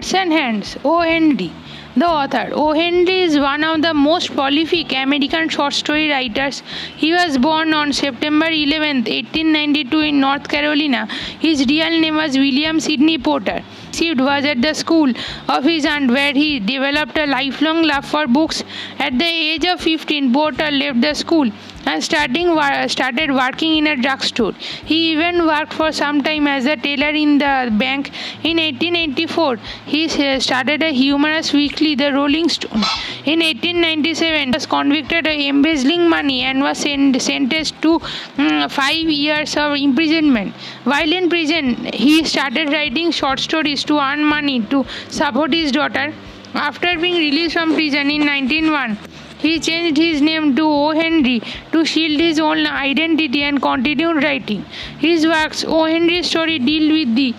Hearts and Hands, O. Henry. The author, O. Henry, is one of the most prolific American short story writers. He was born on September 11, 1892, in North Carolina. His real name was William Sidney Porter. He was at the school of his aunt where he developed a lifelong love for books. At the age of 15, Porter left the school and starting started working in a drugstore. He even worked for some time as a tailor in the bank. In 1884, he started a humorous weekly, The Rolling Stone. In 1897, he was convicted of embezzling money and was sentenced to um, five years of imprisonment. While in prison, he started writing short stories to earn money to support his daughter. After being released from prison in 1901, he changed his name to O. Henry to shield his own identity and continued writing. His works, O. Henry story, deal with the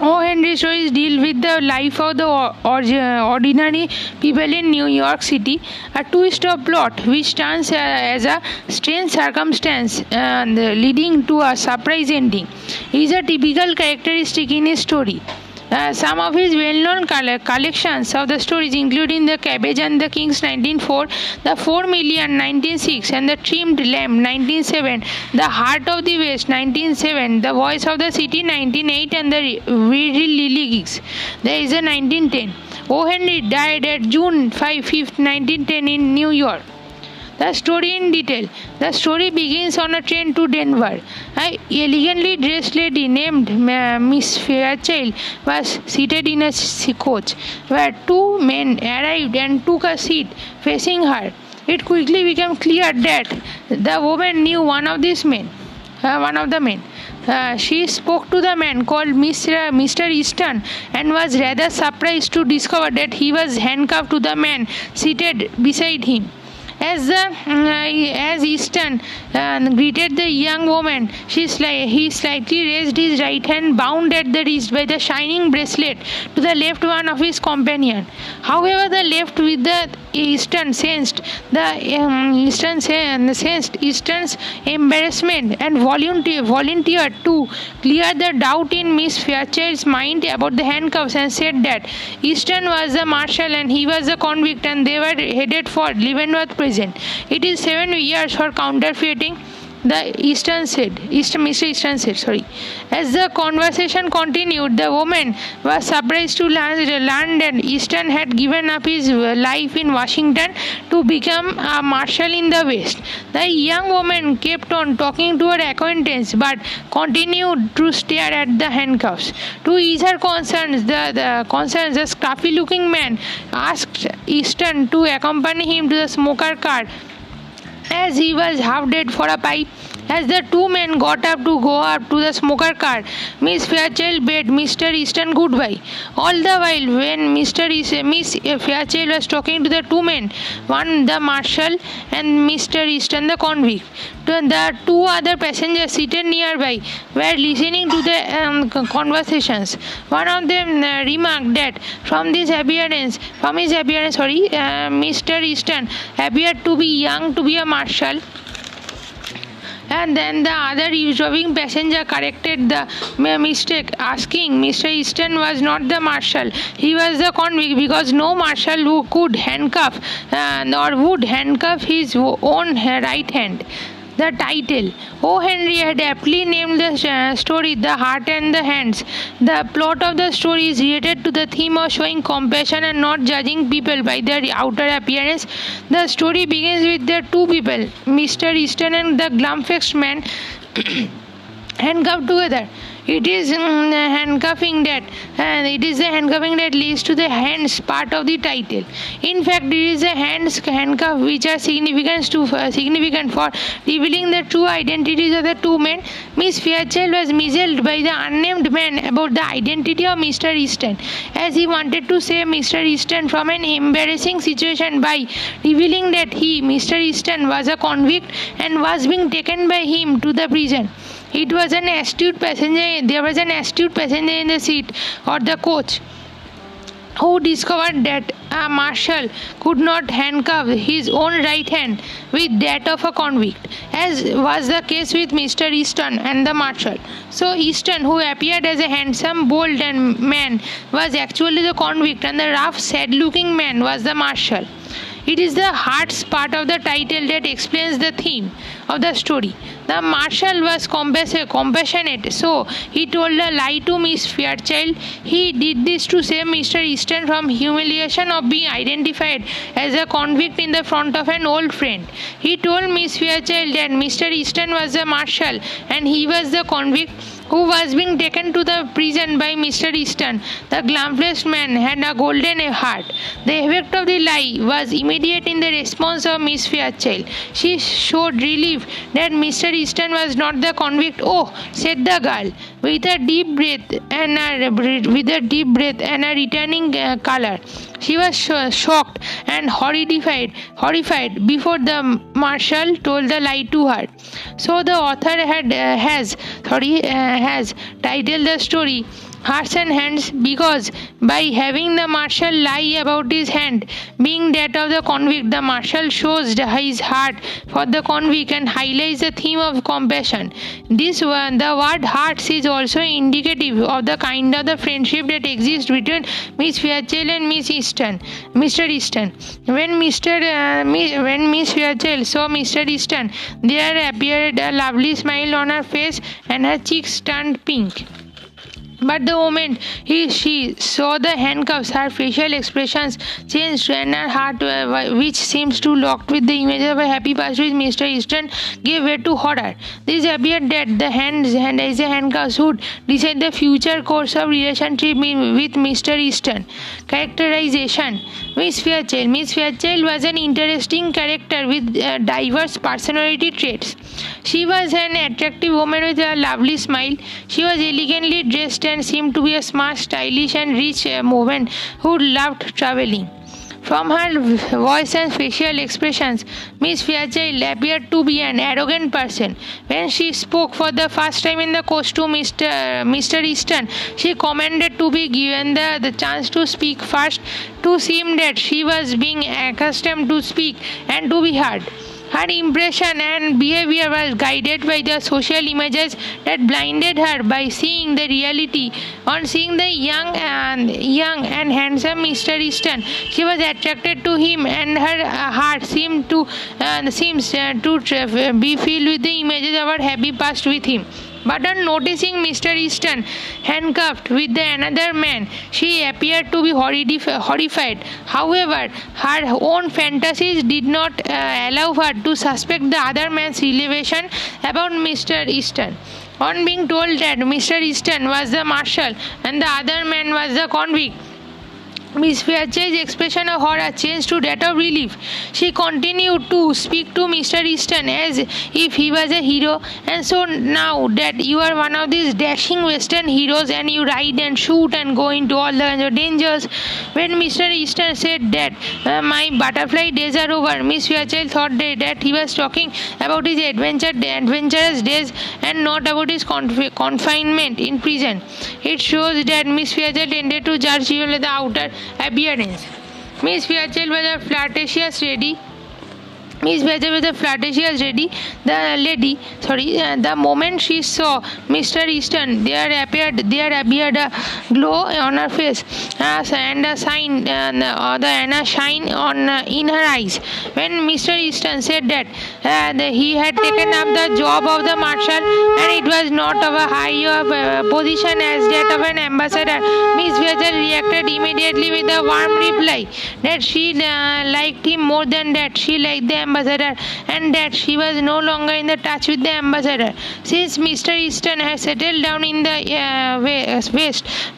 O. Henry stories deal with the life of the ordinary people in New York City. A twist of plot which turns uh, as a strange circumstance and leading to a surprise ending is a typical characteristic in his story. Uh, some of his well-known collections of the stories, including The Cabbage and the Kings 1904, The Four Million 1906, and The Trimmed Lamb 1907, The Heart of the West 1907, The Voice of the City 1908, and The Whirligigs. There is a 1910. O. Henry died at June 5, 5th, 1910 in New York. The story in detail. The story begins on a train to Denver. An elegantly dressed lady named Miss Fairchild was seated in a coach, where two men arrived and took a seat facing her. It quickly became clear that the woman knew one of these men, uh, one of the men. Uh, she spoke to the man called Mr. Mr. Easton and was rather surprised to discover that he was handcuffed to the man seated beside him. As the uh, as Easton uh, greeted the young woman, she sli- he slightly raised his right hand, bound at the wrist by the shining bracelet, to the left one of his companion. However, the left with the Easton sensed the um, Easton sensed Easton's embarrassment and volunteer, volunteered to clear the doubt in Miss Fairchild's mind about the handcuffs and said that Easton was the marshal and he was the convict and they were headed for Leavenworth prison. It is seven years for counterfeiting the Easton said, Easton, Mr. Easton said, sorry. As the conversation continued, the woman was surprised to learn that Easton had given up his life in Washington to become a marshal in the West. The young woman kept on talking to her acquaintance but continued to stare at the handcuffs. To ease her concerns, the, the concerns, the scruffy looking man asked Easton to accompany him to the smoker car as he was half dead for a pipe. As the two men got up to go up to the smoker car, Miss Fairchild bade Mr. Easton goodbye. All the while, when Mr. East, Miss Fairchild was talking to the two men, one the marshal and Mr. Easton the convict, the two other passengers seated nearby were listening to the um, conversations. One of them uh, remarked that from this appearance, from his appearance, sorry, uh, Mr. Easton appeared to be young to be a marshal and then the other eavesdropping passenger corrected the mistake asking mr easton was not the marshal. He was the convict because no marshal who could handcuff uh, nor would handcuff his own right hand the title. O. Henry had aptly named the uh, story The Heart and the Hands. The plot of the story is related to the theme of showing compassion and not judging people by their outer appearance. The story begins with the two people, Mr. Easton and the glum-faced man, handcuffed together it is um, handcuffing that and it is the handcuffing that leads to the hands part of the title. In fact it is the hands handcuff which are significant to uh, significant for revealing the true identities of the two men. Miss fairchild was misled by the unnamed man about the identity of mr easton. As he wanted to save mr easton from an embarrassing situation by revealing that he mr easton was a convict and was being taken by him to the prison it was an astute passenger. There was an astute passenger in the seat or the coach. who discovered that a marshal could not handcuff his own right hand with that of a convict, as was the case with Mr. Easton and the marshal. So, Easton, who appeared as a handsome, bold man, was actually the convict, and the rough, sad looking man was the marshal. It is the heart's part of the title that explains the theme of the story. The marshal was compassionate, so he told a lie to Miss Fairchild. He did this to save Mr. Easton from humiliation of being identified as a convict in the front of an old friend. He told Miss Fairchild that Mr. Easton was the marshal and he was the convict who was being taken to the prison by Mr. Easton. The glamorous man had a golden heart. The effect of the lie was immediate in the response of Miss Fairchild. She showed relief that Mr. Easton was not the convict. Oh, said the girl, with a deep breath and a, with a deep breath and a returning uh, color. She was sh- shocked and horrified, horrified before the marshal told the lie to her. So the author had uh, has sorry uh, has titled the story hearts and hands because by having the marshal lie about his hand being that of the convict the marshal shows his heart for the convict and highlights the theme of compassion. This one the word hearts is also indicative of the kind of the friendship that exists between miss fairchild and miss easton mr easton. When mr uh, when miss fairchild saw mr easton there appeared a lovely smile on her face and her cheeks turned pink but the moment he she saw the handcuffs, her facial expressions changed, and her heart, uh, which seems to locked with the image of a happy past with Mr. Easton, gave way to horror. This appeared that the hands and as a handcuffs would decide the future course of relationship with Mr. Easton. Characterization Miss Fairchild. Miss Fairchild was an interesting character with uh, diverse personality traits. She was an attractive woman with a lovely smile. She was elegantly dressed and seemed to be a smart, stylish, and rich uh, woman who loved traveling. From her voice and facial expressions, Miss Fairchild appeared to be an arrogant person. When she spoke for the first time in the costume, Mr. Mr. Easton, she commanded to be given the, the chance to speak first, to seem that she was being accustomed to speak and to be heard. Her impression and behavior was guided by the social images that blinded her by seeing the reality. On seeing the young and young and handsome Mr. Easton, she was attracted to him, and her heart seemed to uh, seems uh, to be filled with the images of her happy past with him. But on noticing Mr. Easton handcuffed with the another man, she appeared to be horrified. However, her own fantasies did not uh, allow her to suspect the other man's elevation about Mr. Easton. On being told that Mr. Easton was the marshal and the other man was the convict, Miss Fairchild's expression of horror changed to that of relief. She continued to speak to Mr. Easton as if he was a hero. And so now that you are one of these dashing Western heroes and you ride and shoot and go into all the dangers, when Mr. Easton said that uh, my butterfly days are over, Miss Fairchild thought that, he was talking about his adventure, adventurous days and not about his conf- confinement in prison. It shows that Miss Fairchild tended to judge the outer appearance. Miss Fairchild was a flirtatious lady Miss a flirtatious lady. The lady, sorry, uh, the moment she saw Mr. Easton, there appeared there appeared a glow on her face uh, and a sign uh, the and a shine on uh, in her eyes. When Mr. Easton said that uh, he had taken up the job of the marshal and it was not of a higher uh, position as that of an ambassador, Miss Beja reacted immediately with a warm reply that she liked him more than that. She liked them ambassador and that she was no longer in the touch with the ambassador. Since Mr. Easton had settled down in the uh, West,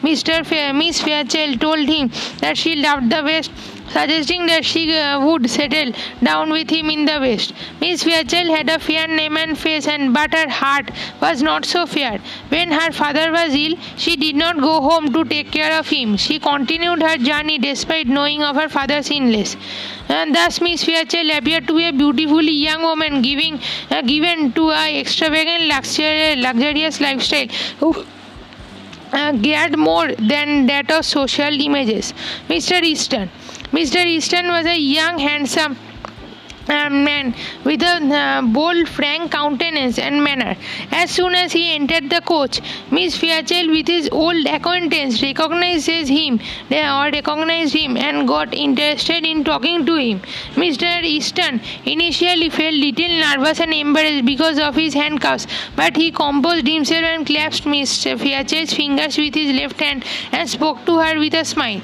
Mr. Fair, Miss Fairchild told him that she loved the West suggesting that she uh, would settle down with him in the West. Miss Fairchild had a fair name and face, and but her heart was not so fair. When her father was ill, she did not go home to take care of him. She continued her journey despite knowing of her father's illness. And thus, Miss Fairchild appeared to be a beautifully young woman, giving uh, given to a extravagant luxurious lifestyle. uh, geared more than that of social images. Mr. Easton. Mr. Easton was a young, handsome, uh, man with a uh, bold, frank countenance and manner. As soon as he entered the coach, Miss Fairchild, with his old acquaintance, recognizes him or recognized him and got interested in talking to him. Mr. Easton initially felt little nervous and embarrassed because of his handcuffs, but he composed himself and clasped Miss Fairchild's fingers with his left hand and spoke to her with a smile.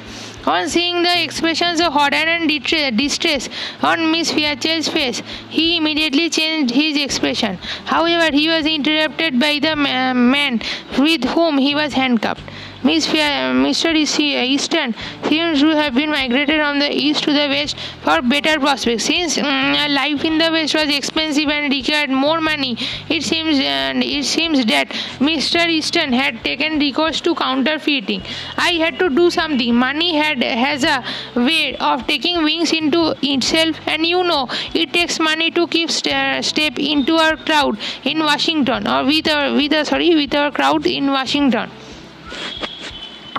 On seeing the expressions of horror and distress on Miss Fairchild's face, he immediately changed his expression. However, he was interrupted by the man with whom he was handcuffed. Mr. Easton seems to have been migrated from the east to the west for better prospects. Since um, life in the west was expensive and required more money, it seems uh, it seems that Mr. Easton had taken recourse to counterfeiting. I had to do something. Money had has a way of taking wings into itself, and you know it takes money to keep st- step into our crowd in Washington or with our with a, sorry with our crowd in Washington.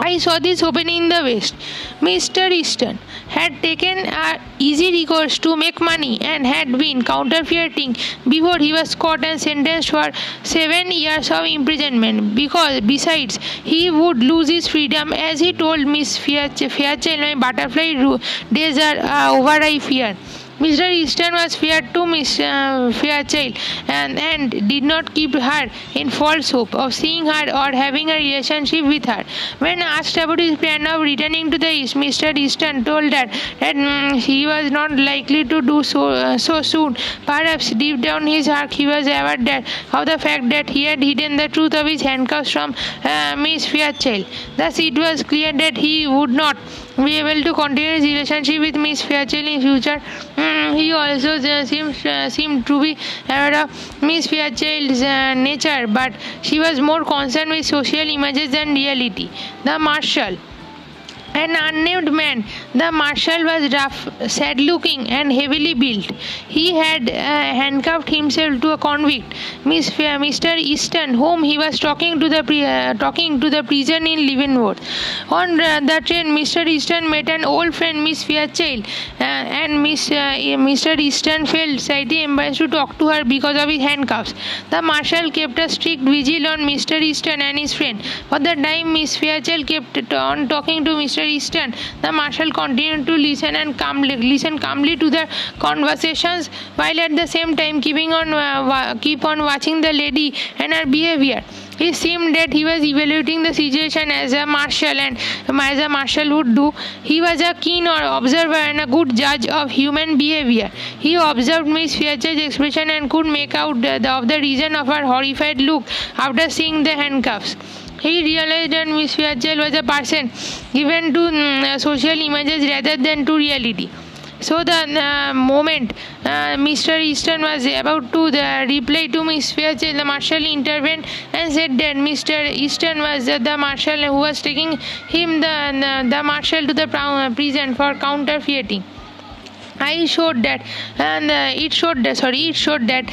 I saw this opening in the West. Mr. Easton had taken a easy recourse to make money and had been counterfeiting before he was caught and sentenced for seven years of imprisonment. Because besides, he would lose his freedom, as he told Miss Fairchild, my butterfly days are uh, over. I fear. Mr. Easton was feared to Miss uh, Fairchild and, and did not keep her in false hope of seeing her or having a relationship with her. When asked about his plan of returning to the East, Mr. Easton told her that um, he was not likely to do so uh, so soon. Perhaps deep down his heart he was aware that of the fact that he had hidden the truth of his handcuffs from uh, Miss Fairchild. Thus, it was clear that he would not be able to continue his relationship with Miss Fairchild in future. Mm, he also uh, seems uh, seemed to be aware of Miss Fairchild's uh, nature, but she was more concerned with social images than reality. The Marshal an unnamed man. The marshal was rough, sad looking, and heavily built. He had uh, handcuffed himself to a convict, Miss, uh, Mr. Easton, whom he was talking to the uh, talking to the prison in Leavenworth. On the train, Mr. Easton met an old friend, Miss Fairchild, uh, and Miss uh, Mr. Easton felt slightly embarrassed to talk to her because of his handcuffs. The marshal kept a strict vigil on Mr. Easton and his friend. For the time, Miss Fairchild kept on talking to Mr. Easton, the marshal continued to listen and calmly listen calmly to their conversations while at the same time keeping on uh, keep on watching the lady and her behavior. It seemed that he was evaluating the situation as a marshal and as a marshal would do. He was a keen observer and a good judge of human behavior. He observed Miss Fairchild's expression and could make out the, the, of the reason of her horrified look after seeing the handcuffs. He realized that Miss Fairchild was a person given to um, social images rather than to reality. So the uh, moment uh, Mr. Easton was about to uh, reply to Miss Fairchild, the marshal intervened and said that Mr. Easton was the marshal who was taking him the, the marshal to the prison for counterfeiting. I showed that, and uh, it showed that. Sorry, it showed that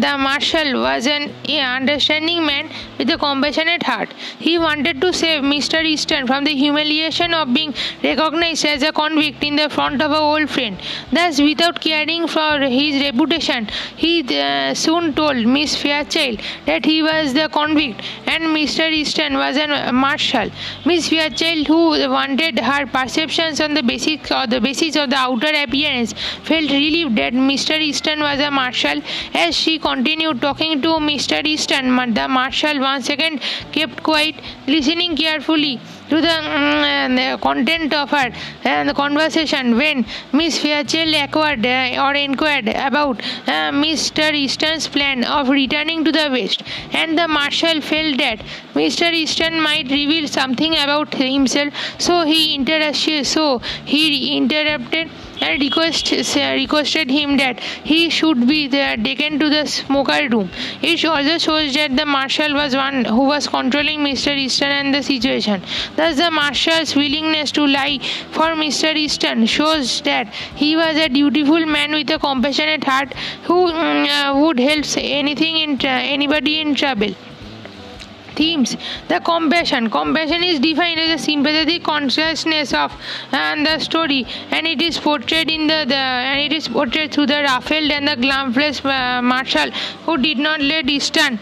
the marshal was an understanding man with a compassionate heart. He wanted to save Mr. Easton from the humiliation of being recognized as a convict in the front of a old friend. Thus, without caring for his reputation, he uh, soon told Miss Fairchild that he was the convict and Mr. Easton was a marshal. Miss Fairchild, who wanted her perceptions on the basis, or the basis of the outer appearance felt relieved that Mr. Easton was a marshal. As she continued talking to Mr. Easton, but the marshal once again kept quiet, listening carefully to the, um, the content of her uh, the conversation when Miss Fairchild acquired uh, or inquired about uh, Mr. Easton's plan of returning to the West, and the marshal felt that Mr. Easton might reveal something about himself, so he interrupted. So he interrupted and request, requested him that he should be taken to the smoker room. It also shows that the marshal was one who was controlling Mr. Easton and the situation. Thus, the marshal's willingness to lie for Mr. Easton shows that he was a dutiful man with a compassionate heart who mm, uh, would help anything in anybody in trouble. themes the compassion compassion is defined as a sympathetic consciousness of and the story and it is portrayed in the, the and it is portrayed through the Raphael and the glamorous uh, Marshall who did not let Easton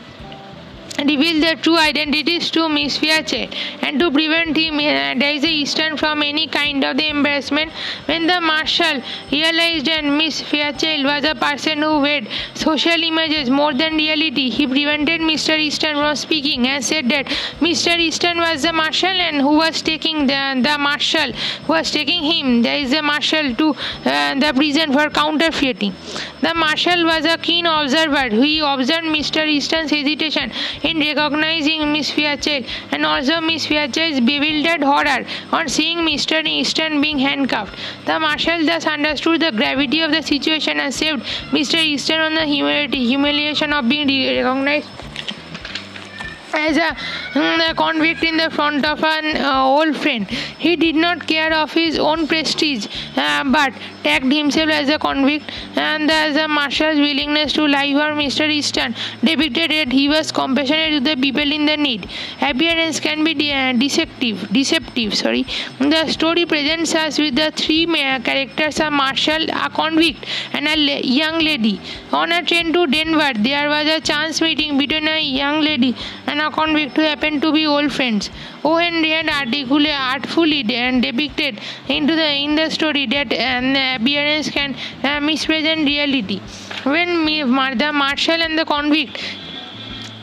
reveal their true identities to Miss Fairchild and to prevent him uh, Daisy Easton from any kind of the embarrassment when the marshal realized that Miss Fairchild was a person who read social images more than reality he prevented Mr. Easton from speaking and said that Mr. Easton was the marshal and who was taking the, the marshal was taking him there is a marshal to uh, the prison for counterfeiting the marshal was a keen observer he observed Mr. Easton's hesitation in recognizing Miss Fairchild and also Miss Fairchild's bewildered horror on seeing Mr. Easton being handcuffed. The marshal thus understood the gravity of the situation and saved Mr. Easton on the humiliation of being recognized as a, mm, a, convict in the front of an uh, old friend. He did not care of his own prestige, uh, but tagged himself as a convict and as a marshal's willingness to lie for Mr. Easton depicted that he was compassionate to the people in the need. Appearance can be de- uh, deceptive. Deceptive, sorry. The story presents us with the three characters: a marshal, a convict, and a young lady. On a train to Denver, there was a chance meeting between a young lady and convict who happened to be old friends. Owen had artfully depicted into the in the story that uh, appearance can uh, misrepresent reality. When the Marshall and the convict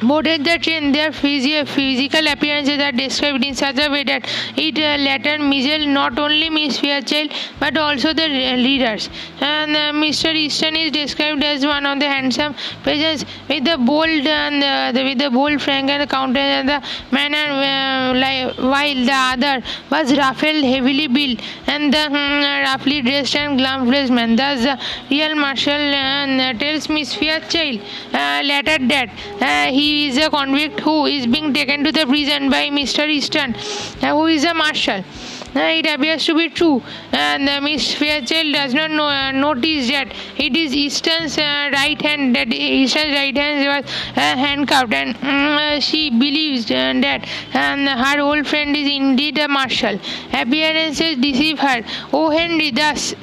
boarded the train, their physio- physical appearances are described in such a way that it uh, later misses not only Miss Fairchild but also the readers. And uh, Mr. Easton is described as one of the handsome peasants with the bold and uh, the, with the bold frank and countenance and the manner, uh, like, while the other was Raphael, heavily built and the um, roughly dressed and glamorous man. Thus, the real marshal uh, tells Miss Fairchild uh, later that he is a convict who is being taken to the prison by Mr. Easton, who is a marshal. It appears to be true, and Miss Fairchild does not know, uh, notice that it is Easton's uh, right hand that Easton's right hand was uh, handcuffed, and mm, she believes that her old friend is indeed a marshal. Appearances deceive her. O. Henry thus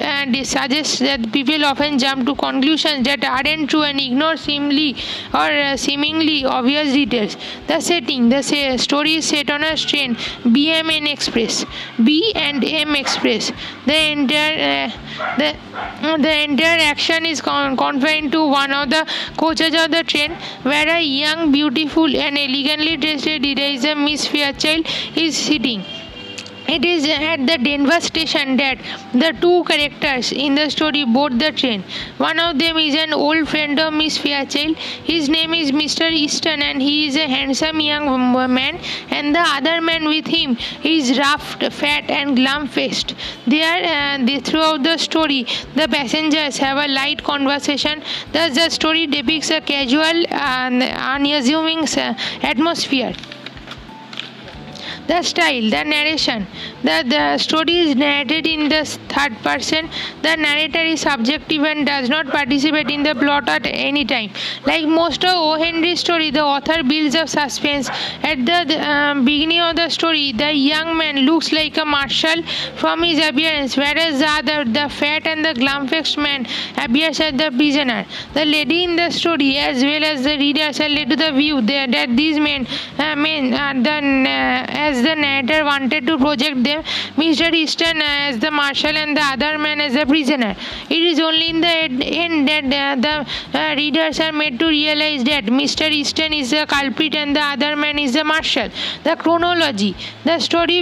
suggests that people often jump to conclusions that aren't true and ignore seemingly or seemingly obvious details. The setting, the story is set on a train, BMN Express. B and M Express. The entire uh, the the entire action is con- confined to one of the coaches of the train, where a young, beautiful, and elegantly dressed lady, Miss Fairchild, is sitting. It is at the Denver station that the two characters in the story board the train. One of them is an old friend of Miss Fairchild. His name is Mr. Easton and he is a handsome young man and the other man with him is rough, fat and glum-faced. There, uh, they, throughout the story, the passengers have a light conversation. Thus, the story depicts a casual and unassuming uh, atmosphere the style the narration the, story is narrated in the third person. The narrator is subjective and does not participate in the plot at any time. Like most of o. Henry's story the author builds up suspense. At the, um, beginning of the story the young man looks like a marshal from his appearance whereas the other the fat and the glum-faced man appears as the prisoner. The lady in the story as well as the readers are led to the view that these men, uh, men are the uh, as the narrator wanted to project them, Mr. Easton as the marshal and the other man as a prisoner. It is only in the end that uh, the uh, readers are made to realize that Mr. Easton is the culprit and the other man is the marshal. The chronology. The story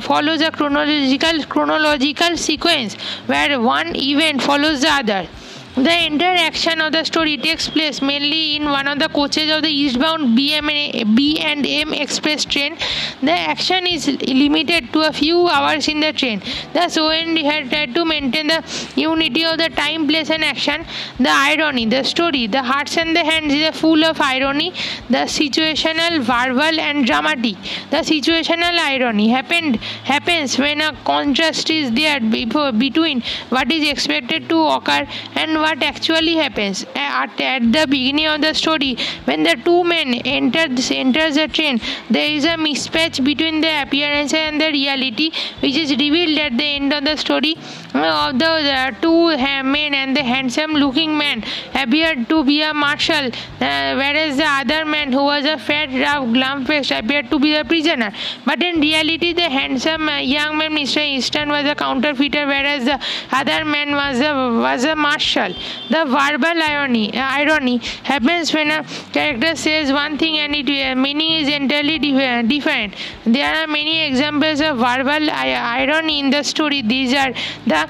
follows a chronological chronological sequence where one event follows the other. The entire action of the story takes place mainly in one of the coaches of the eastbound BM B and M express train. The action is limited to a few hours in the train. Thus, O. Henry had tried to maintain the unity of the time, place, and action. The irony, the story, the hearts and the hands is full of irony. The situational, verbal, and dramatic. The situational irony happened happens when a contrast is there before, between what is expected to occur and what actually happens. At, at the beginning of the story when the two men enter enters the train there is a mismatch between the appearance and the reality which is revealed at the end of the story. Of the, the two men and the handsome looking man appeared to be a marshal uh, whereas the other man who was a fat rough glum faced appeared to be the prisoner. But in reality the handsome uh, young man mr easton was a counterfeiter whereas the other man was a was a marshal the verbal irony irony happens when a character says one thing and its uh, meaning is entirely different. There are many examples of verbal irony in the story. These are the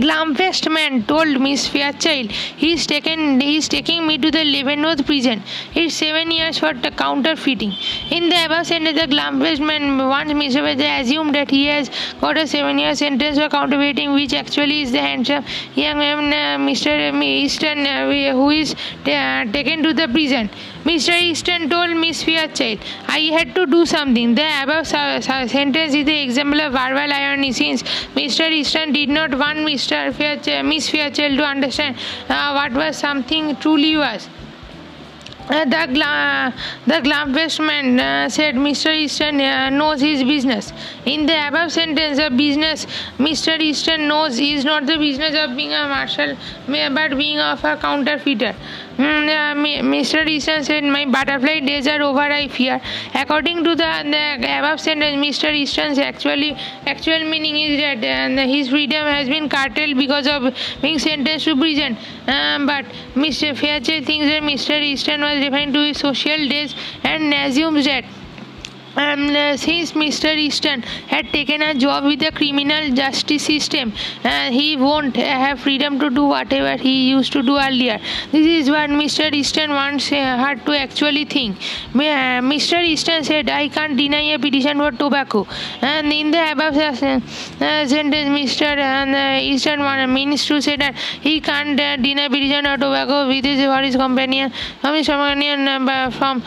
Glumfest man told Miss Fairchild he's taken he's taking me to the Leavenworth prison. It's seven years for the counterfeiting. In the above sentence, the Glumfest man wants Miss Fairchild assumed that he has got a seven year sentence for counterfeiting, which actually is the handsome young man, uh, Mr. Easton, uh, who is uh, taken to the prison. Mr. Easton told Miss Fairchild, I had to do something. The above sentence is the example of verbal irony since Mr. Easton did not want Mr. Fairchild, Miss Fairchild to understand uh, what was something truly was. Uh, the, gla- the Glumfest man uh, said Mr. Easton uh, knows his business. In the above sentence, the business Mr. Easton knows is not the business of being a marshal, but being of a counterfeiter. Mr. Easton said, My butterfly days are over, I fear. According to the, the above sentence, Mr. Easton's actually actual meaning is that uh, his freedom has been curtailed because of being sentenced to prison. Um, but Mr. Fairchild thinks that Mr. Easton was referring to his social days and assumes that um, uh, since Mr. Easton had taken a job with the criminal justice system, uh, he won't have freedom to do whatever he used to do earlier. This is what Mr. Easton wants uh, her to actually think. Uh, Mr. Easton said, I can't deny a petition for tobacco. And in the above uh, sentence, Mr. Uh, Easton means to say that he can't deny a petition for tobacco with his, for his companion, from his companion from,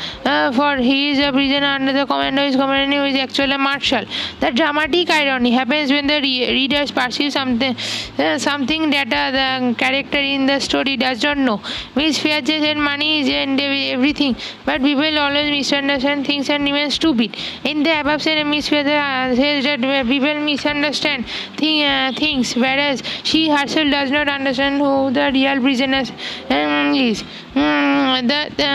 for he is a prisoner under the command Fernando is companion who is actually a marshal. The dramatic irony happens when the re- readers perceive something, uh, something that uh, the character in the story does not know. Miss Fairchild said money is and everything, but people always misunderstand things and remain stupid. In the above sentence, Miss Fairchild says that people misunderstand thing, uh, things, whereas she herself does not understand who the real prisoner um, is. Mm, the, the,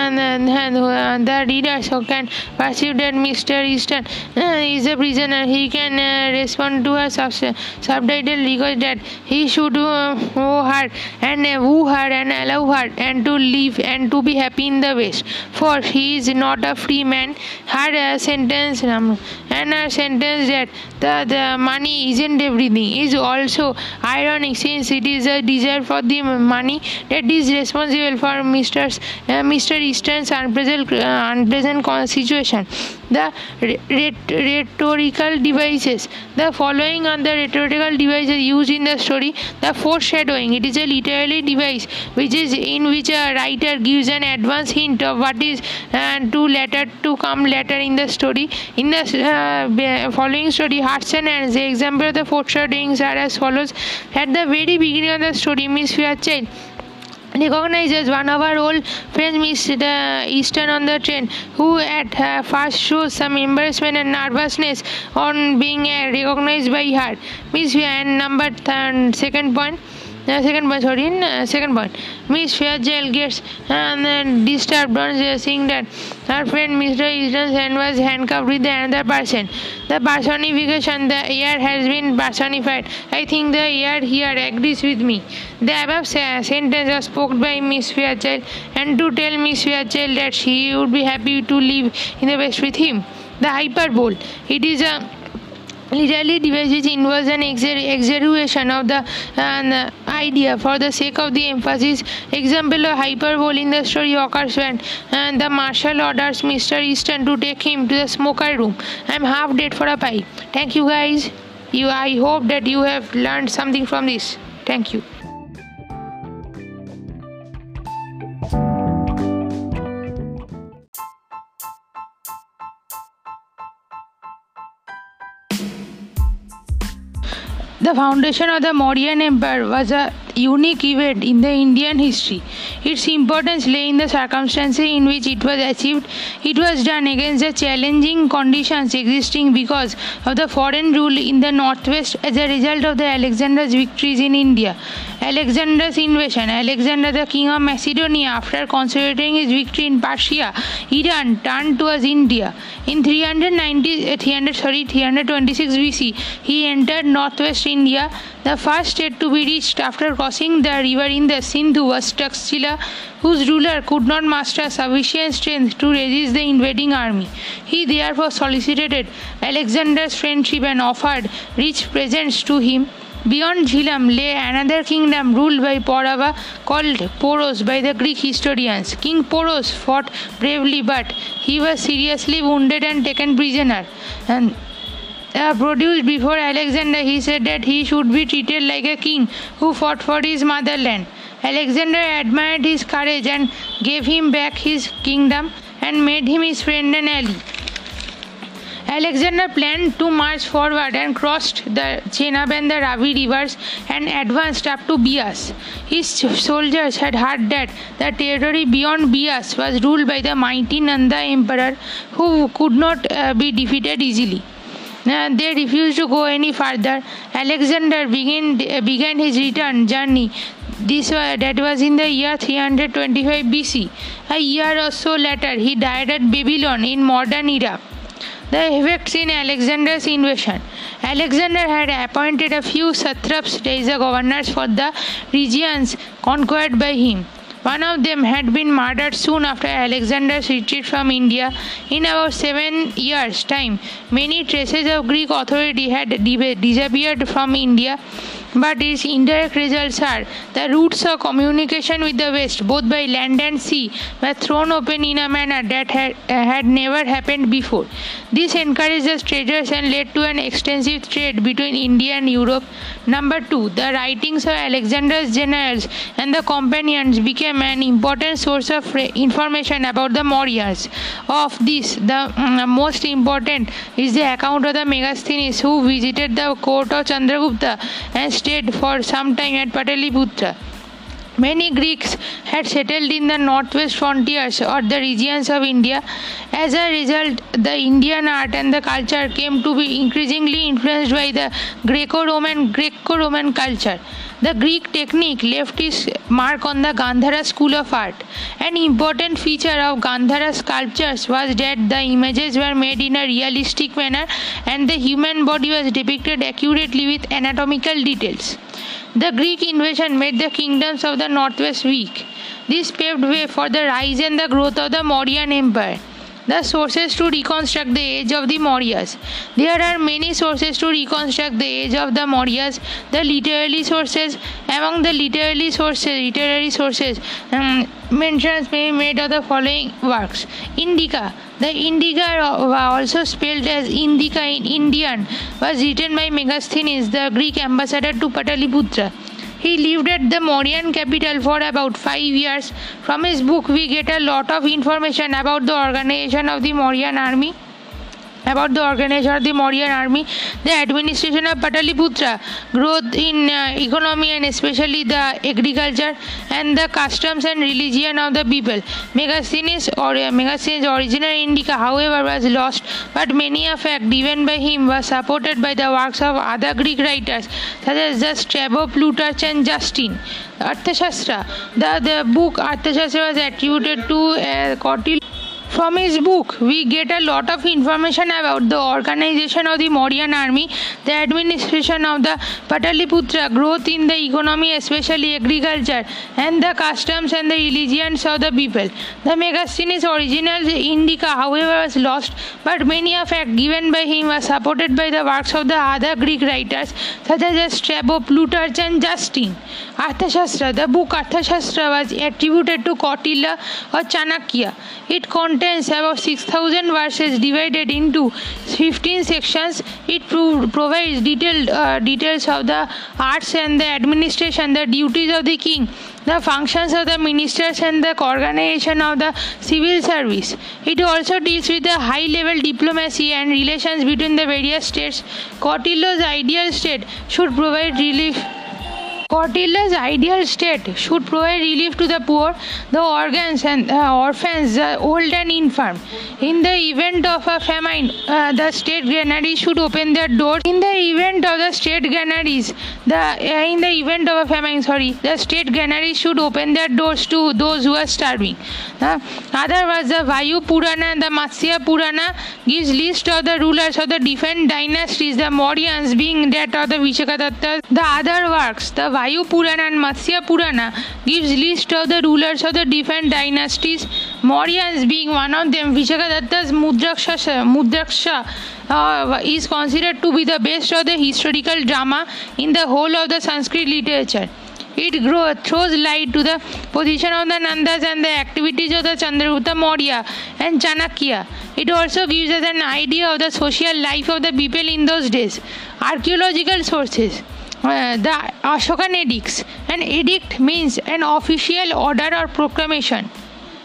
the, the readers who can perceive that Mr. Mr. Easton uh, is a prisoner. He can uh, respond to a sub- subtitle because that he should uh, woo her and uh, woo her and allow her and to live and to be happy in the West. For he is not a free man. Her uh, sentence um, and her sentence that the, the money isn't everything is also ironic since it is a desire for the money that is responsible for Mr. Uh, Mr. Easton's unpleasant, uh, unpleasant situation. The rhetorical devices. The following are the rhetorical devices used in the story. The foreshadowing. It is a literary device which is in which a writer gives an advance hint of what is uh, to later to come later in the story. In the uh, following story, Hudson and the example of the foreshadowings are as follows. At the very beginning of the story, Miss Fairchild recognizes one of our old friends, Mr. Easton, on the train, who at first shows some embarrassment and nervousness on being uh, recognized by her. Miss and number th- second point uh, second point sorry uh, second point. Miss fairchild gets uh, disturbed on seeing that her friend mr easton's hand was handcuffed with another person. The personification the air has been personified. I think the air here agrees with me. The above sentence was spoken by miss fairchild and to tell miss fairchild that she would be happy to live in the west with him. The hyperbole. It is a literally devices involves an exaggeration of the idea for the sake of the emphasis. Example hyperbole in the story occurs when uh, the marshal orders Mr. Easton to take him to the smoker room. I'm half dead for a pipe. Thank you guys. You, I hope that you have learned something from this. Thank you. The foundation of the Mauryan Empire was a unique event in the Indian history. Its importance lay in the circumstances in which it was achieved. It was done against the challenging conditions existing because of the foreign rule in the northwest as a result of the Alexander's victories in India. Alexander's invasion. Alexander, the king of Macedonia, after consolidating his victory in Persia, Iran, turned towards India. In 390, 300, uh, sorry, 326 BC, he entered northwest India. The first state to be reached after crossing the river in the Sindhu was Taxila, whose ruler could not muster sufficient strength to resist the invading army. He therefore solicited Alexander's friendship and offered rich presents to him. Beyond Jhelum lay another kingdom ruled by Porava called Poros by the Greek historians. King Poros fought bravely but he was seriously wounded and taken prisoner. And uh, produced before Alexander, he said that he should be treated like a king who fought for his motherland. Alexander admired his courage and gave him back his kingdom and made him his friend and ally. Alexander planned to march forward and crossed the Chenab and the Ravi rivers and advanced up to Beas. His soldiers had heard that the territory beyond Beas was ruled by the mighty Nanda emperor who could not uh, be defeated easily. They refused to go any further. Alexander began, began his return journey this uh, that was in the year 325 BC. A year or so later, he died at Babylon in modern Iraq. The effects in Alexander's invasion. Alexander had appointed a few satraps as the governors for the regions conquered by him. One of them had been murdered soon after Alexander's retreat from India. In about seven years' time, many traces of Greek authority had disappeared from India but its indirect results are the routes of communication with the West, both by land and sea, were thrown open in a manner that had, had never happened before. This encouraged traders and led to an extensive trade between India and Europe. Number two, the writings of Alexander's generals and the companions became an important source of information about the Mauryas. Of this, the um, most important is the account of the Megasthenes who visited the court of Chandragupta and stayed for some time at Pataliputra. Many Greeks had settled in the northwest frontiers or the regions of India. As a result, the Indian art and the culture came to be increasingly influenced by the Greco-Roman Greco-Roman culture. The Greek technique left its mark on the Gandhara school of art. An important feature of Gandhara sculptures was that the images were made in a realistic manner and the human body was depicted accurately with anatomical details. The Greek invasion made the kingdoms of the northwest weak. This paved way for the rise and the growth of the Mauryan Empire. The sources to reconstruct the age of the Mauryas. There are many sources to reconstruct the age of the Mauryas. The literary sources, among the literary sources, literary sources, um, mentions may be made of the following works. Indica. The Indica, also spelled as Indica in Indian, was written by Megasthenes, the Greek ambassador to Pataliputra. He lived at the Mauryan capital for about five years. From his book, we get a lot of information about the organization of the Mauryan army about the organization of the Mauryan army, the administration of Pataliputra, growth in uh, economy and especially the agriculture, and the customs and religion of the people. Megasthenes or uh, Megasthenes' original Indica, however, was lost, but many a fact given by him was supported by the works of other Greek writers such as the Strabo, Plutarch, and Justin. Arthashastra, the, the book Arthashastra was attributed to uh. From his book, we get a lot of information about the organization of the Mauryan army, the administration of the Pataliputra, growth in the economy, especially agriculture, and the customs and the religions of the people. The Megasthenes' original Indica, however, was lost, but many of facts given by him were supported by the works of the other Greek writers, such as Strabo, Plutarch, and Justin. Arthashastra, the book Arthashastra was attributed to Kautilya or Chanakya. It contains about 6000 verses divided into 15 sections. It pro- provides detailed uh, details of the arts and the administration, the duties of the king, the functions of the ministers, and the organization of the civil service. It also deals with the high level diplomacy and relations between the various states. Kautilya's ideal state should provide relief Kautilya's ideal state should provide relief to the poor, the orphans and uh, orphans, the old and infirm. In the event of a famine, uh, the state granaries should open their doors. In the event of the state granaries, the uh, in the event of a famine, sorry, the state granaries should open their doors to those who are starving. Uh, otherwise, the Vayu Purana and the Matsya Purana gives list of the rulers of the different dynasties, the Mauryans being that of the Vishakadatta. The other works, the Vayu Purana and Matsya Purana gives list of the rulers of the different dynasties. Mauryans being one of them, Vishakadatta's Mudraksha, Mudraksha uh, is considered to be the best of the historical drama in the whole of the Sanskrit literature. It grow, throws light to the position of the Nandas and the activities of the Chandragupta Maurya and Chanakya. It also gives us an idea of the social life of the people in those days. Archaeological sources. Uh, the Ashokan edicts. An edict means an official order or proclamation.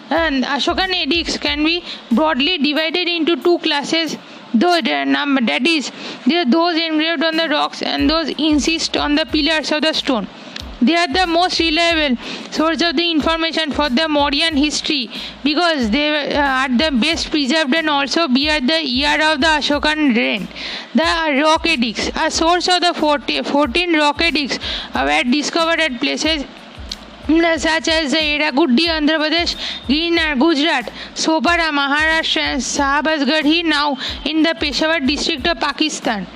And Ashokan edicts can be broadly divided into two classes. Those that is, those engraved on the rocks and those insist on the pillars of the stone. They are the most reliable source of the information for the Mauryan history because they uh, are the best preserved and also bear the year of the Ashokan reign. The rock edicts, a source of the 14 rock edicts, uh, were discovered at places mm, uh, such as the Erragudi, Andhra Pradesh, Girnar, Gujarat, Sopara, Maharashtra, and Shahbazgarhi, now in the Peshawar district of Pakistan.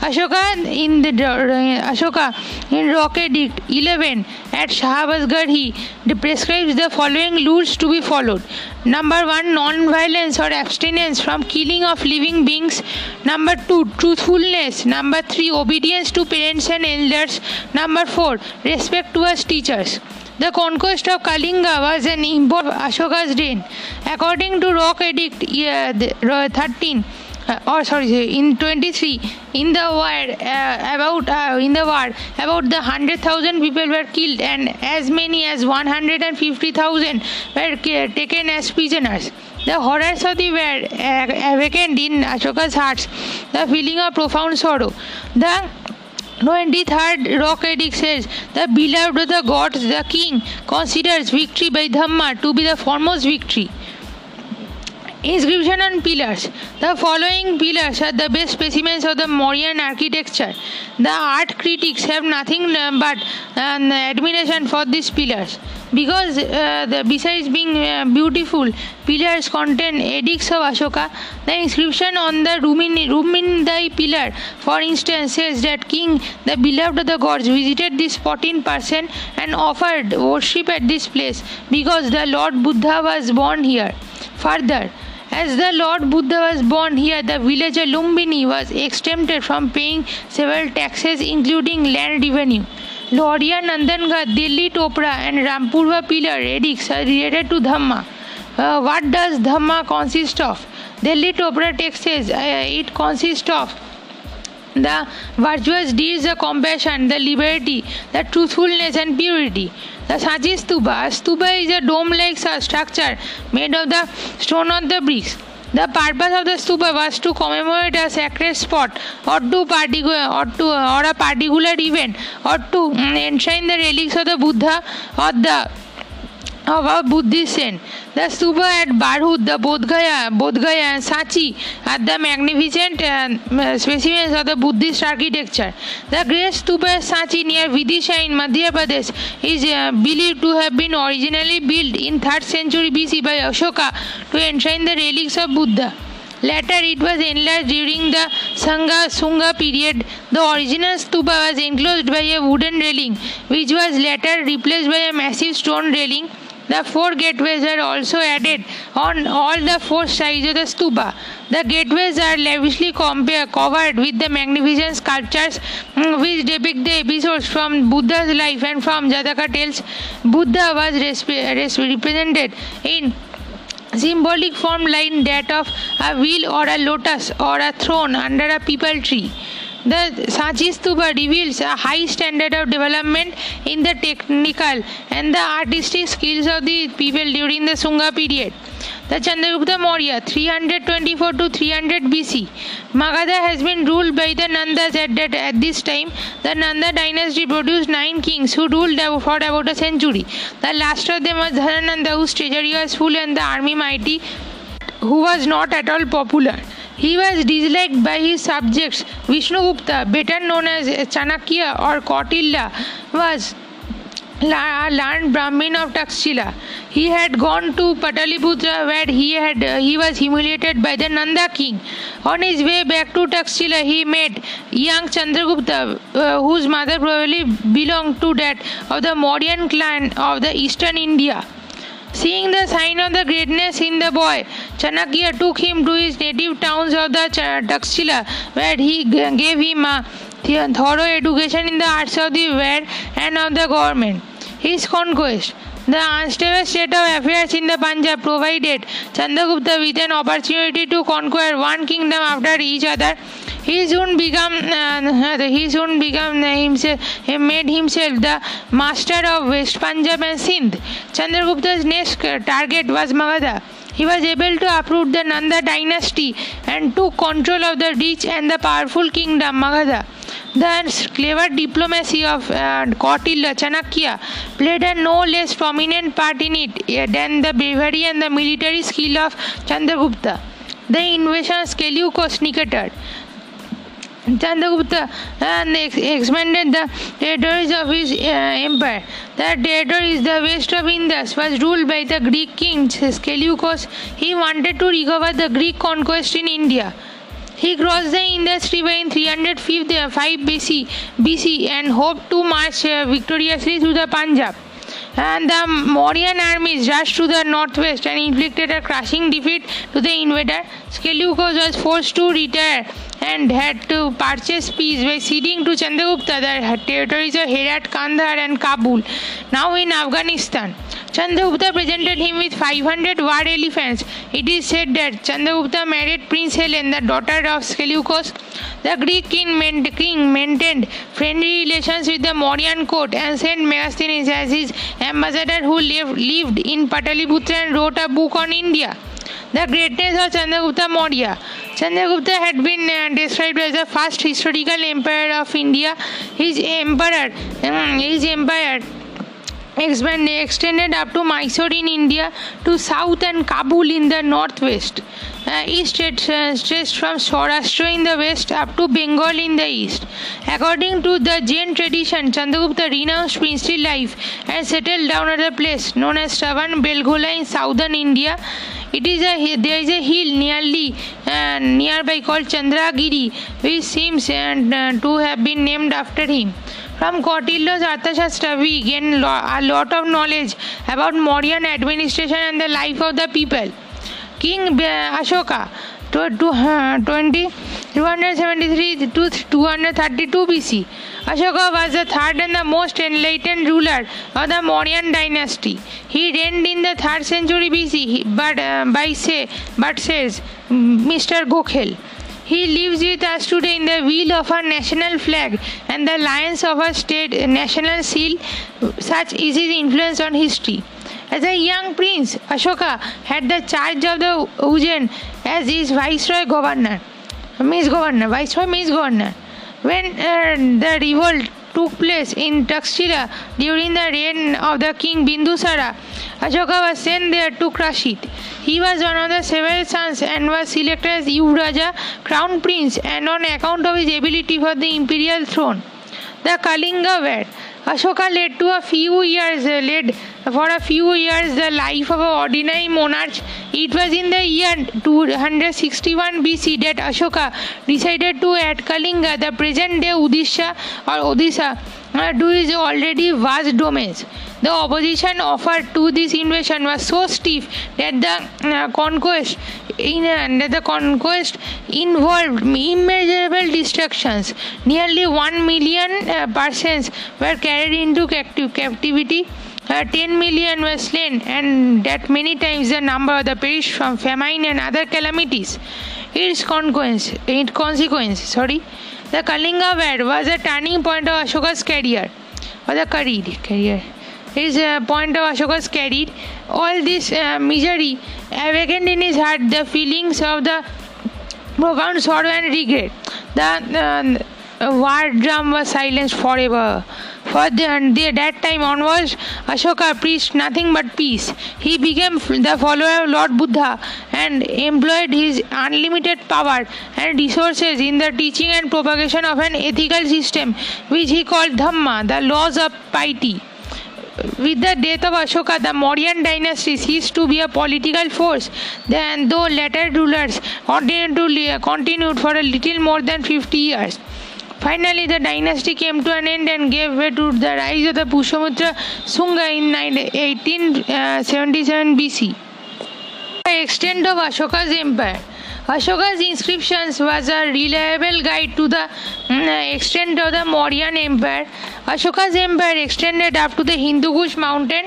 Ashoka in the Ashoka in Rock Edict 11 at Shahbazgarhi prescribes the following rules to be followed. Number one, non-violence or abstinence from killing of living beings. Number two, truthfulness. Number three, obedience to parents and elders. Number four, respect towards teachers. The conquest of Kalinga was an important Ashoka's reign. According to Rock Edict uh, 13, or sorry, in 23, in the war uh, about uh, in the war about the hundred thousand people were killed and as many as 150,000 were taken as prisoners. The horrors of the war uh, awakened in Ashoka's hearts the feeling of profound sorrow. The 23rd Rock Edict says, The beloved of the gods, the king, considers victory by Dhamma to be the foremost victory. Inscription on pillars. The following pillars are the best specimens of the Mauryan architecture. The art critics have nothing but uh, admiration for these pillars. Because uh, the, besides being uh, beautiful, pillars contain edicts of Ashoka. The inscription on the Rumin, Rumindai pillar, for instance, says that King, the beloved of the gods, visited this spot in person and offered worship at this place because the Lord Buddha was born here. Further, as the Lord Buddha was born here, the villager Lumbini was exempted from paying several taxes, including land revenue. Lauriya Nandangarh, Delhi Topra, and Rampurva pillar edicts are related to Dhamma. Uh, what does Dhamma consist of? Delhi Topra says uh, it consists of the virtuous deeds, the compassion, the liberty, the truthfulness, and purity. The Saji Stupa. Stupa is a dome-like structure made of the stone of the bricks. The purpose of the stupa was to commemorate a sacred spot or to particular or to or a particular event or to enshrine the relics of the Buddha or the of a Buddhist saint. The stupa at Barhut, the Bodhgaya, Bodhgaya and Sachi are the magnificent uh, specimens of the Buddhist architecture. The great stupa at Sachi near Vidisha in Madhya Pradesh is uh, believed to have been originally built in 3rd century BC by Ashoka to enshrine the relics of Buddha. Later, it was enlarged during the Sangha Sunga period. The original stupa was enclosed by a wooden railing, which was later replaced by a massive stone railing. The four gateways are also added on all the four sides of the stupa. The gateways are lavishly covered with the magnificent sculptures mm, which depict the episodes from Buddha's life and from Jataka tales. Buddha was represented in symbolic form like that of a wheel or a lotus or a throne under a peepal tree. The Sanchi Stupa reveals a high standard of development in the technical and the artistic skills of the people during the Sunga period. The Chandragupta Maurya 324 to 300 BC. Magadha has been ruled by the Nandas at, that, at this time. The Nanda dynasty produced nine kings who ruled for about a century. The last of them was Dhanananda whose treasury was full and the army mighty who was not at all popular. He was disliked by his subjects. Vishnu Vishnugupta, better known as Chanakya or Kautilya, was a learned Brahmin of Takshila. He had gone to Pataliputra where he had uh, he was humiliated by the Nanda king. On his way back to Takshila, he met young Chandragupta, uh, whose mother probably belonged to that of the Mauryan clan of the eastern India. Seeing the sign of the greatness in the boy, Chanakya took him to his native towns of the Takshila, where he gave him a thorough education in the arts of the war and of the government. His conquest. The unstable state of affairs in the Punjab provided Chandragupta with an opportunity to conquer one kingdom after each other. He soon became uh, he soon became himself he made himself the master of West Punjab and Sindh. Chandragupta's next target was Magadha. He was able to uproot the Nanda dynasty and took control of the rich and the powerful kingdom Magadha. The clever diplomacy of uh, Kautilya Chanakya played a no less prominent part in it uh, than the bravery and the military skill of Chandragupta. The invasion of Seleucus Nicator Chandragupta uh, expanded the territories of his uh, empire. The territory is the west of Indus was ruled by the Greek king Seleucus. He wanted to recover the Greek conquest in India. He crossed the Indus River in 305 BC, BC and hoped to march uh, victoriously through the Punjab. And the Mauryan armies rushed to the northwest and inflicted a crushing defeat to the invader. Seleucus was forced to retire and had to purchase peace by ceding to Chandragupta the territories of Herat, Kandahar and Kabul, now in Afghanistan. Chandragupta presented him with 500 war elephants. It is said that Chandragupta married Prince Helen, the daughter of Seleucus. The Greek king, maintained friendly relations with the Mauryan court and sent Megasthenes as his ambassador who lived, lived in Pataliputra and wrote a book on India. The greatness of Chandragupta Maurya. Chandragupta had been uh, described as the first historical emperor of India. His emperor, um, his empire extended up to Mysore in India to south and Kabul in the northwest. Uh, uh, stretched from Saurashtra in the west up to Bengal in the east. According to the Jain tradition, Chandragupta renounced princely life and settled down at a place known as Shravan Belgola in southern India. It is a there is a hill nearly uh, nearby called Chandragiri, which seems uh, to have been named after him. From Kautilya's Arthashastra, we gain a lot of knowledge about Mauryan administration and the life of the people. King Ashoka, 273 to 232 BC. Ashoka was the third and the most enlightened ruler of the Mauryan dynasty. He reigned in the 3rd century BC, but uh, by say, but says Mr. Gokhale. He lives with us today in the wheel of our national flag and the lions of our state national seal. Such is his influence on history. As a young prince, Ashoka had the charge of the Ujjain as his viceroy governor. Miss Governor, Viceroy Miss Governor. When uh, the revolt took place in Takshila during the reign of the king Bindusara, Ashoka was sent there to crush it. He was one of the several sons and was selected as Yuvaraja, crown prince, and on account of his ability for the imperial throne. The Kalinga War. Ashoka led to a few years led for a few years the life of an ordinary monarch. It was in the year 261 BC that Ashoka decided to add Kalinga, the present day Odisha or Odisha, uh, to his already vast domains. The opposition offered to this invasion was so stiff that the uh, conquest in uh, the conquest involved immeasurable destructions. Nearly one million uh, persons were carried into captive captivity. Uh, 10 million were slain, and that many times the number of the perished from famine and other calamities. Its consequence, its consequence, sorry, the Kalinga War was a turning point of Ashoka's career, or the career, career his uh, point of Ashoka's carried. All this uh, misery awakened in his heart the feelings of the profound sorrow and regret. The uh, war drum was silenced forever. For the, the, that time onwards, Ashoka preached nothing but peace. He became the follower of Lord Buddha and employed his unlimited power and resources in the teaching and propagation of an ethical system which he called Dhamma, the laws of piety. With the death of Ashoka, the Mauryan dynasty ceased to be a political force, then though later rulers continued, to, continued for a little more than 50 years. Finally, the dynasty came to an end and gave way to the rise of the Pushyamutra Sunga in 1877 BC. The extent of Ashoka's empire. Ashoka's inscriptions was a reliable guide to the mm, extent of the Mauryan Empire. Ashoka's empire extended up to the Hindu Kush mountain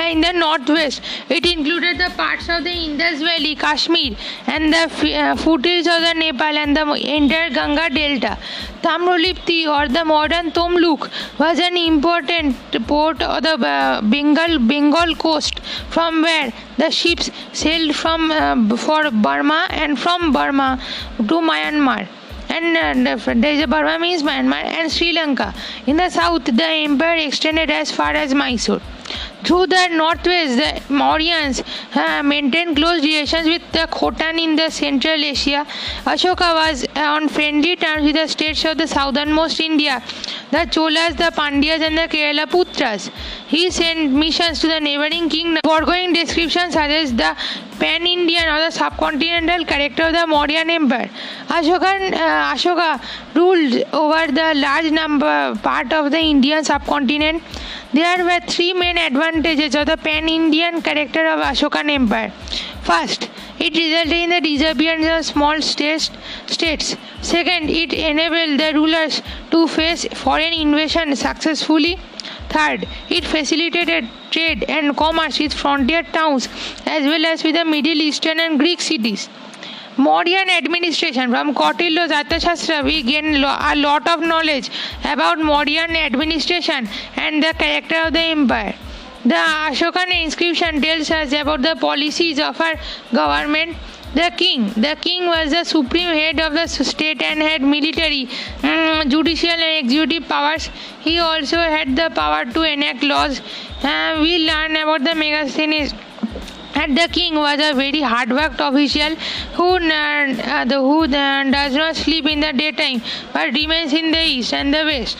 in the northwest. It included the parts of the Indus Valley, Kashmir, and the uh, foothills of the Nepal and the entire Ganga Delta. Tamralipti or the modern Tamluk was an important port of the uh, Bengal Bengal coast from where the ships sailed from uh, for Burma and from Burma to Myanmar and uh, there is a Burma means Myanmar and Sri Lanka. In the south, the empire extended as far as Mysore. Through the northwest, the Mauryans uh, maintained close relations with the Khotan in the Central Asia. Ashoka was uh, on friendly terms with the states of the southernmost India, the Cholas, the Pandyas, and the Kerala Putras. He sent missions to the neighboring kingdom. Foregoing description suggests the pan-Indian or the subcontinental character of the Mauryan Empire. Ashoka, uh, Ashoka ruled over the large number part of the Indian subcontinent. There were three main advantages of the pan-Indian character of Ashokan Empire. First, it resulted in the disappearance of small states. Second, it enabled the rulers to face foreign invasion successfully. Third, it facilitated trade and commerce with frontier towns as well as with the Middle Eastern and Greek cities. Mauryan administration from Kautilya's Arthashastra we gain a lot of knowledge about Mauryan administration and the character of the empire. The Ashokan inscription tells us about the policies of our government. The king. The king was the supreme head of the state and had military, um, judicial, and executive powers. He also had the power to enact laws. Uh, we learn about the Megasthenes and the king was a very hard-worked official who, uh, the, who uh, does not sleep in the daytime but remains in the east and the west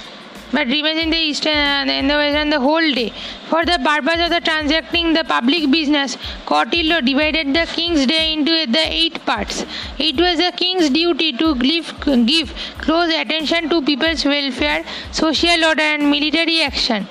but remains in the east and in the west and the whole day. For the purpose of the transacting the public business, Kautilya divided the king's day into the eight parts. It was the king's duty to give, give close attention to people's welfare, social order and military action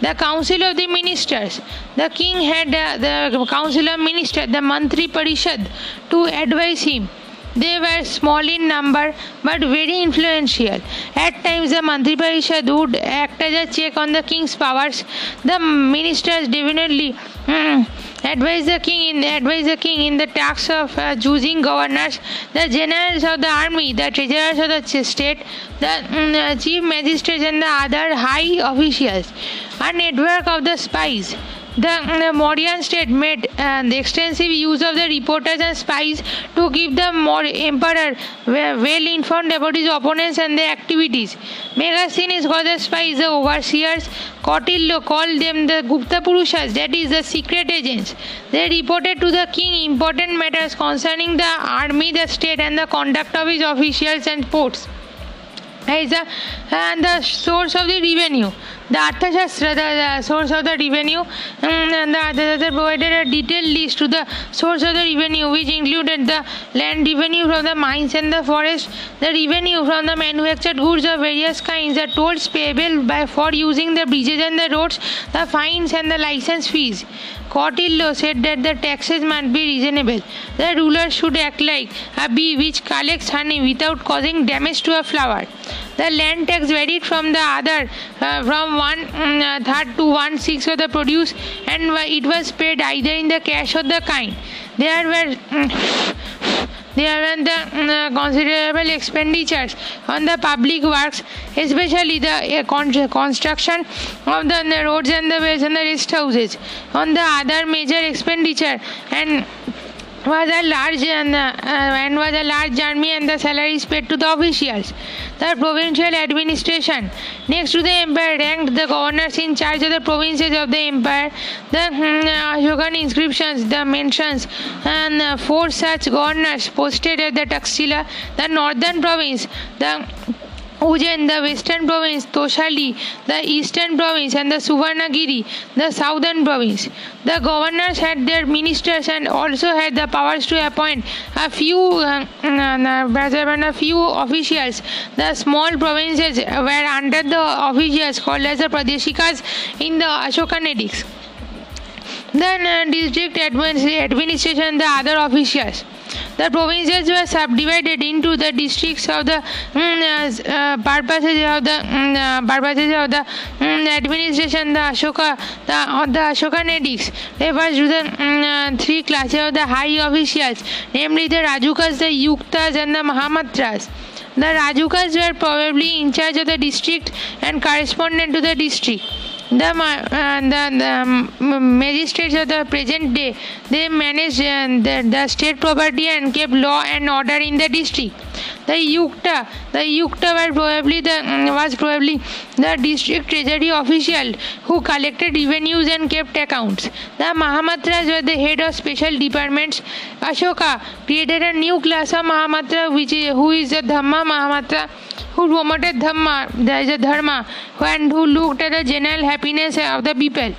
the council of the ministers the king had uh, the council of ministers the mantri parishad to advise him they were small in number but very influential. At times, the Mantri Parishad would act as a check on the king's powers. The ministers definitely mm, advise the king in advise the king in the task of uh, choosing governors, the generals of the army, the treasurers of the state, the mm, chief magistrates, and the other high officials. A network of the spies the, Mauryan state made uh, the extensive use of the reporters and spies to keep the emperor well informed about his opponents and their activities. Megasthenes called the spies the overseers. Kautilya called them the Gupta Purushas, that is the secret agents. They reported to the king important matters concerning the army, the state, and the conduct of his officials and ports. Is the, and the source of the revenue. The Arthashastra, the, the source of the revenue, um, and the Arthashastra provided a detailed list to the source of the revenue, which included the land revenue from the mines and the forest, the revenue from the manufactured goods of various kinds, the tolls payable by for using the bridges and the roads, the fines and the license fees. Kautilya said that the taxes must be reasonable. The ruler should act like a bee which collects honey without causing damage to a flower. The land tax varied from the other, uh, from one um, uh, third to one sixth of the produce, and it was paid either in the cash or the kind. There were um, there were the mm, considerable expenditures on the public works, especially the uh, con- construction of the, the roads and the ways and the rest houses. On the other major expenditure and was a large and, uh, and was a large army and the salaries paid to the officials. The provincial administration next to the empire ranked the governors in charge of the provinces of the empire. The uh, Ashokan inscriptions, the mentions and uh, four such governors posted at the Taxila, the northern province, the Ujjain, the western province, Toshali, the eastern province, and the Suvarnagiri, the southern province. The governors had their ministers and also had the powers to appoint a few, uh, uh, a few officials. The small provinces were under the officials called as the Pradeshikas in the Ashokan edicts. Then uh, district administration, the other officials. The provinces were subdivided into the districts of the mm, uh, purposes of the mm, uh, purposes of the mm, administration. The Ashoka, the, the Ashokan edicts refers to the mm, uh, three classes of the high officials, namely the Rajukas, the Yuktas, and the Mahamatras. The Rajukas were probably in charge of the district and correspondent to the district the, uh, the, the um, magistrates of the present day they managed uh, the, the state property and kept law and order in the district. The yukta the yukta were probably the um, was probably the district treasury official who collected revenues and kept accounts. The mahamatras were the head of special departments. Ashoka created a new class of mahamatra which is, who is the dhamma mahamatra who promoted dhamma, there is a dharma, and who looked at the general happiness of the people.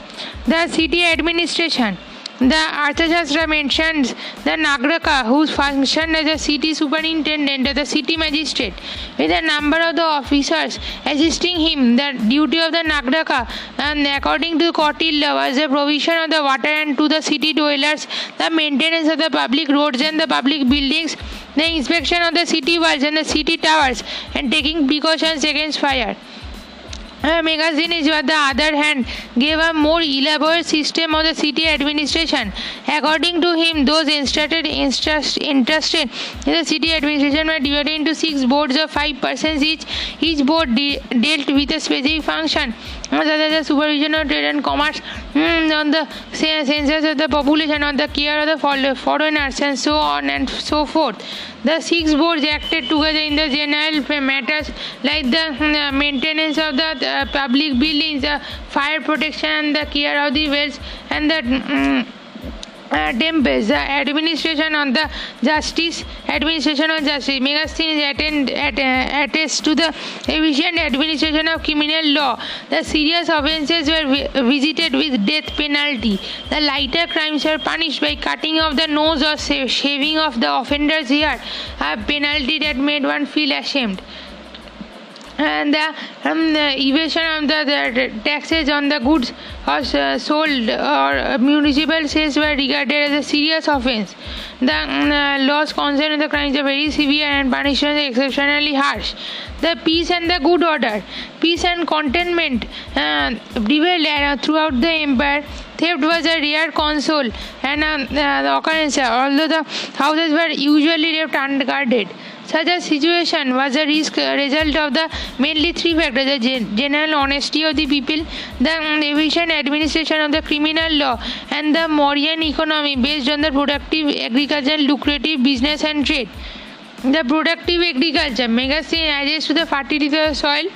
The city administration. The Arthashastra mentions the Nagaraka, whose function as a city superintendent or the city magistrate, with a number of the officers assisting him. The duty of the Nagaraka, and according to Kautilya, was the provision of the water and to the city dwellers, the maintenance of the public roads and the public buildings, the inspection of the city walls and the city towers, and taking precautions against fire. Uh, Megasthenes, on the other hand, gave a more elaborate system of the city administration. According to him, those interested, interest, interested in the city administration were divided into six boards of five persons each. Each board de- dealt with a specific function, such the supervision of trade and commerce, mm, on the census of the population, on the care of the foreigners, and so on and so forth. The six boards acted together in the general matters like the uh, maintenance of the uh, public buildings, the fire protection, the care of the wells, and the uh, temples, the administration on the justice, administration on justice. Megasthenes attend, at, uh, to the efficient administration of criminal law. The serious offences were vi- visited with death penalty. The lighter crimes were punished by cutting off the nose or shaving of the offender's ear, a penalty that made one feel ashamed and the, um, the evasion of the, the, taxes on the goods was uh, sold or municipal sales were regarded as a serious offense. The um, uh, laws concerning the crimes are very severe and punishments exceptionally harsh. The peace and the good order, peace and contentment uh, prevailed throughout the empire. Theft was a rare console and uh, the occurrence, although the houses were usually left unguarded. Such a situation was a risk result of the mainly three factors the general honesty of the people, the efficient administration of the criminal law, and the Mauryan economy based on the productive agriculture, lucrative business, and trade. The productive agriculture, Megasthenes adds to the fertility of the soil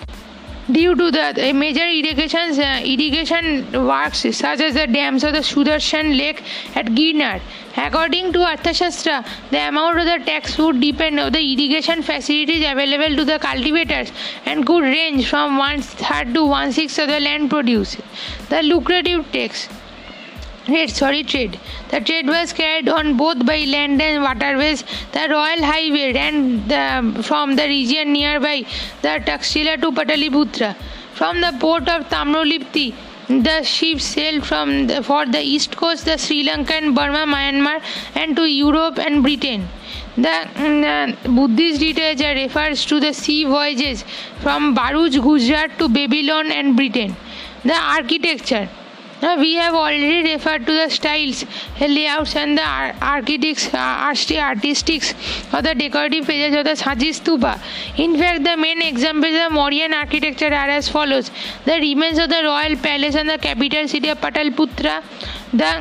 due to the major irrigation, uh, irrigation works such as the dams of the Sudarshan Lake at Girnar. According to Arthashastra, the amount of the tax would depend on the irrigation facilities available to the cultivators and could range from one third to one sixth of the land produce. The lucrative tax trade sorry trade. The trade was carried on both by land and waterways the royal highway ran the, from the region nearby the taxila to pataliputra. From the port of tamralipti the ships sailed from the, for the east coast the sri lanka and burma myanmar and to europe and britain. The, the buddhist literature refers to the sea voyages from bharuch gujarat to babylon and britain. The architecture Now we have already referred to the styles, layouts, and the architects, uh, artistics of the decorative phases of the Sanchi Stupa. In fact, the main examples of Mauryan architecture are as follows: the remains of the royal palace and the capital city of Pataliputra, the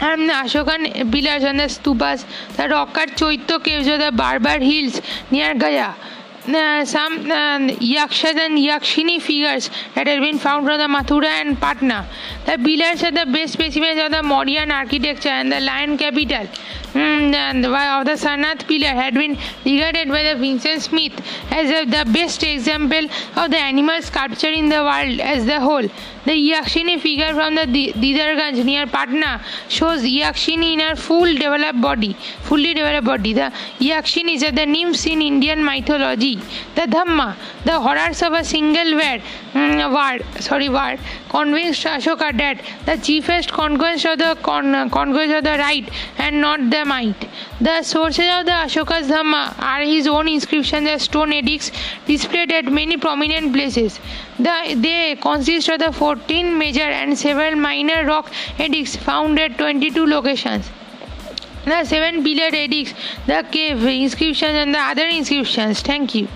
um, Ashokan pillars and the stupas, the rock cut Chaitya caves of the Barabar hills near Gaya. Uh, some uh, yakshas and yakshini figures that have been found from the Mathura and Patna. The pillars are the best specimens of the Mauryan architecture and the lion capital mm, of the Sarnath pillar had been regarded by the Vincent Smith as the best example of the animal sculpture in the world as the whole. The Yakshini figure from the Didarganj near Patna shows Yakshini in her full developed body, fully developed body. The Yakshinis is the nymphs in Indian mythology. The Dhamma, the horrors of a single word, um, word sorry, word, convinced Ashoka that the chiefest conquest of the con- conquest of the right and not the might. The sources of the Ashoka's Dhamma are his own inscriptions and stone edicts displayed at many prominent places. The, they consist of the 14 major and several minor rock edicts found at 22 locations. The seven pillared edicts, the cave inscriptions, and the other inscriptions. Thank you.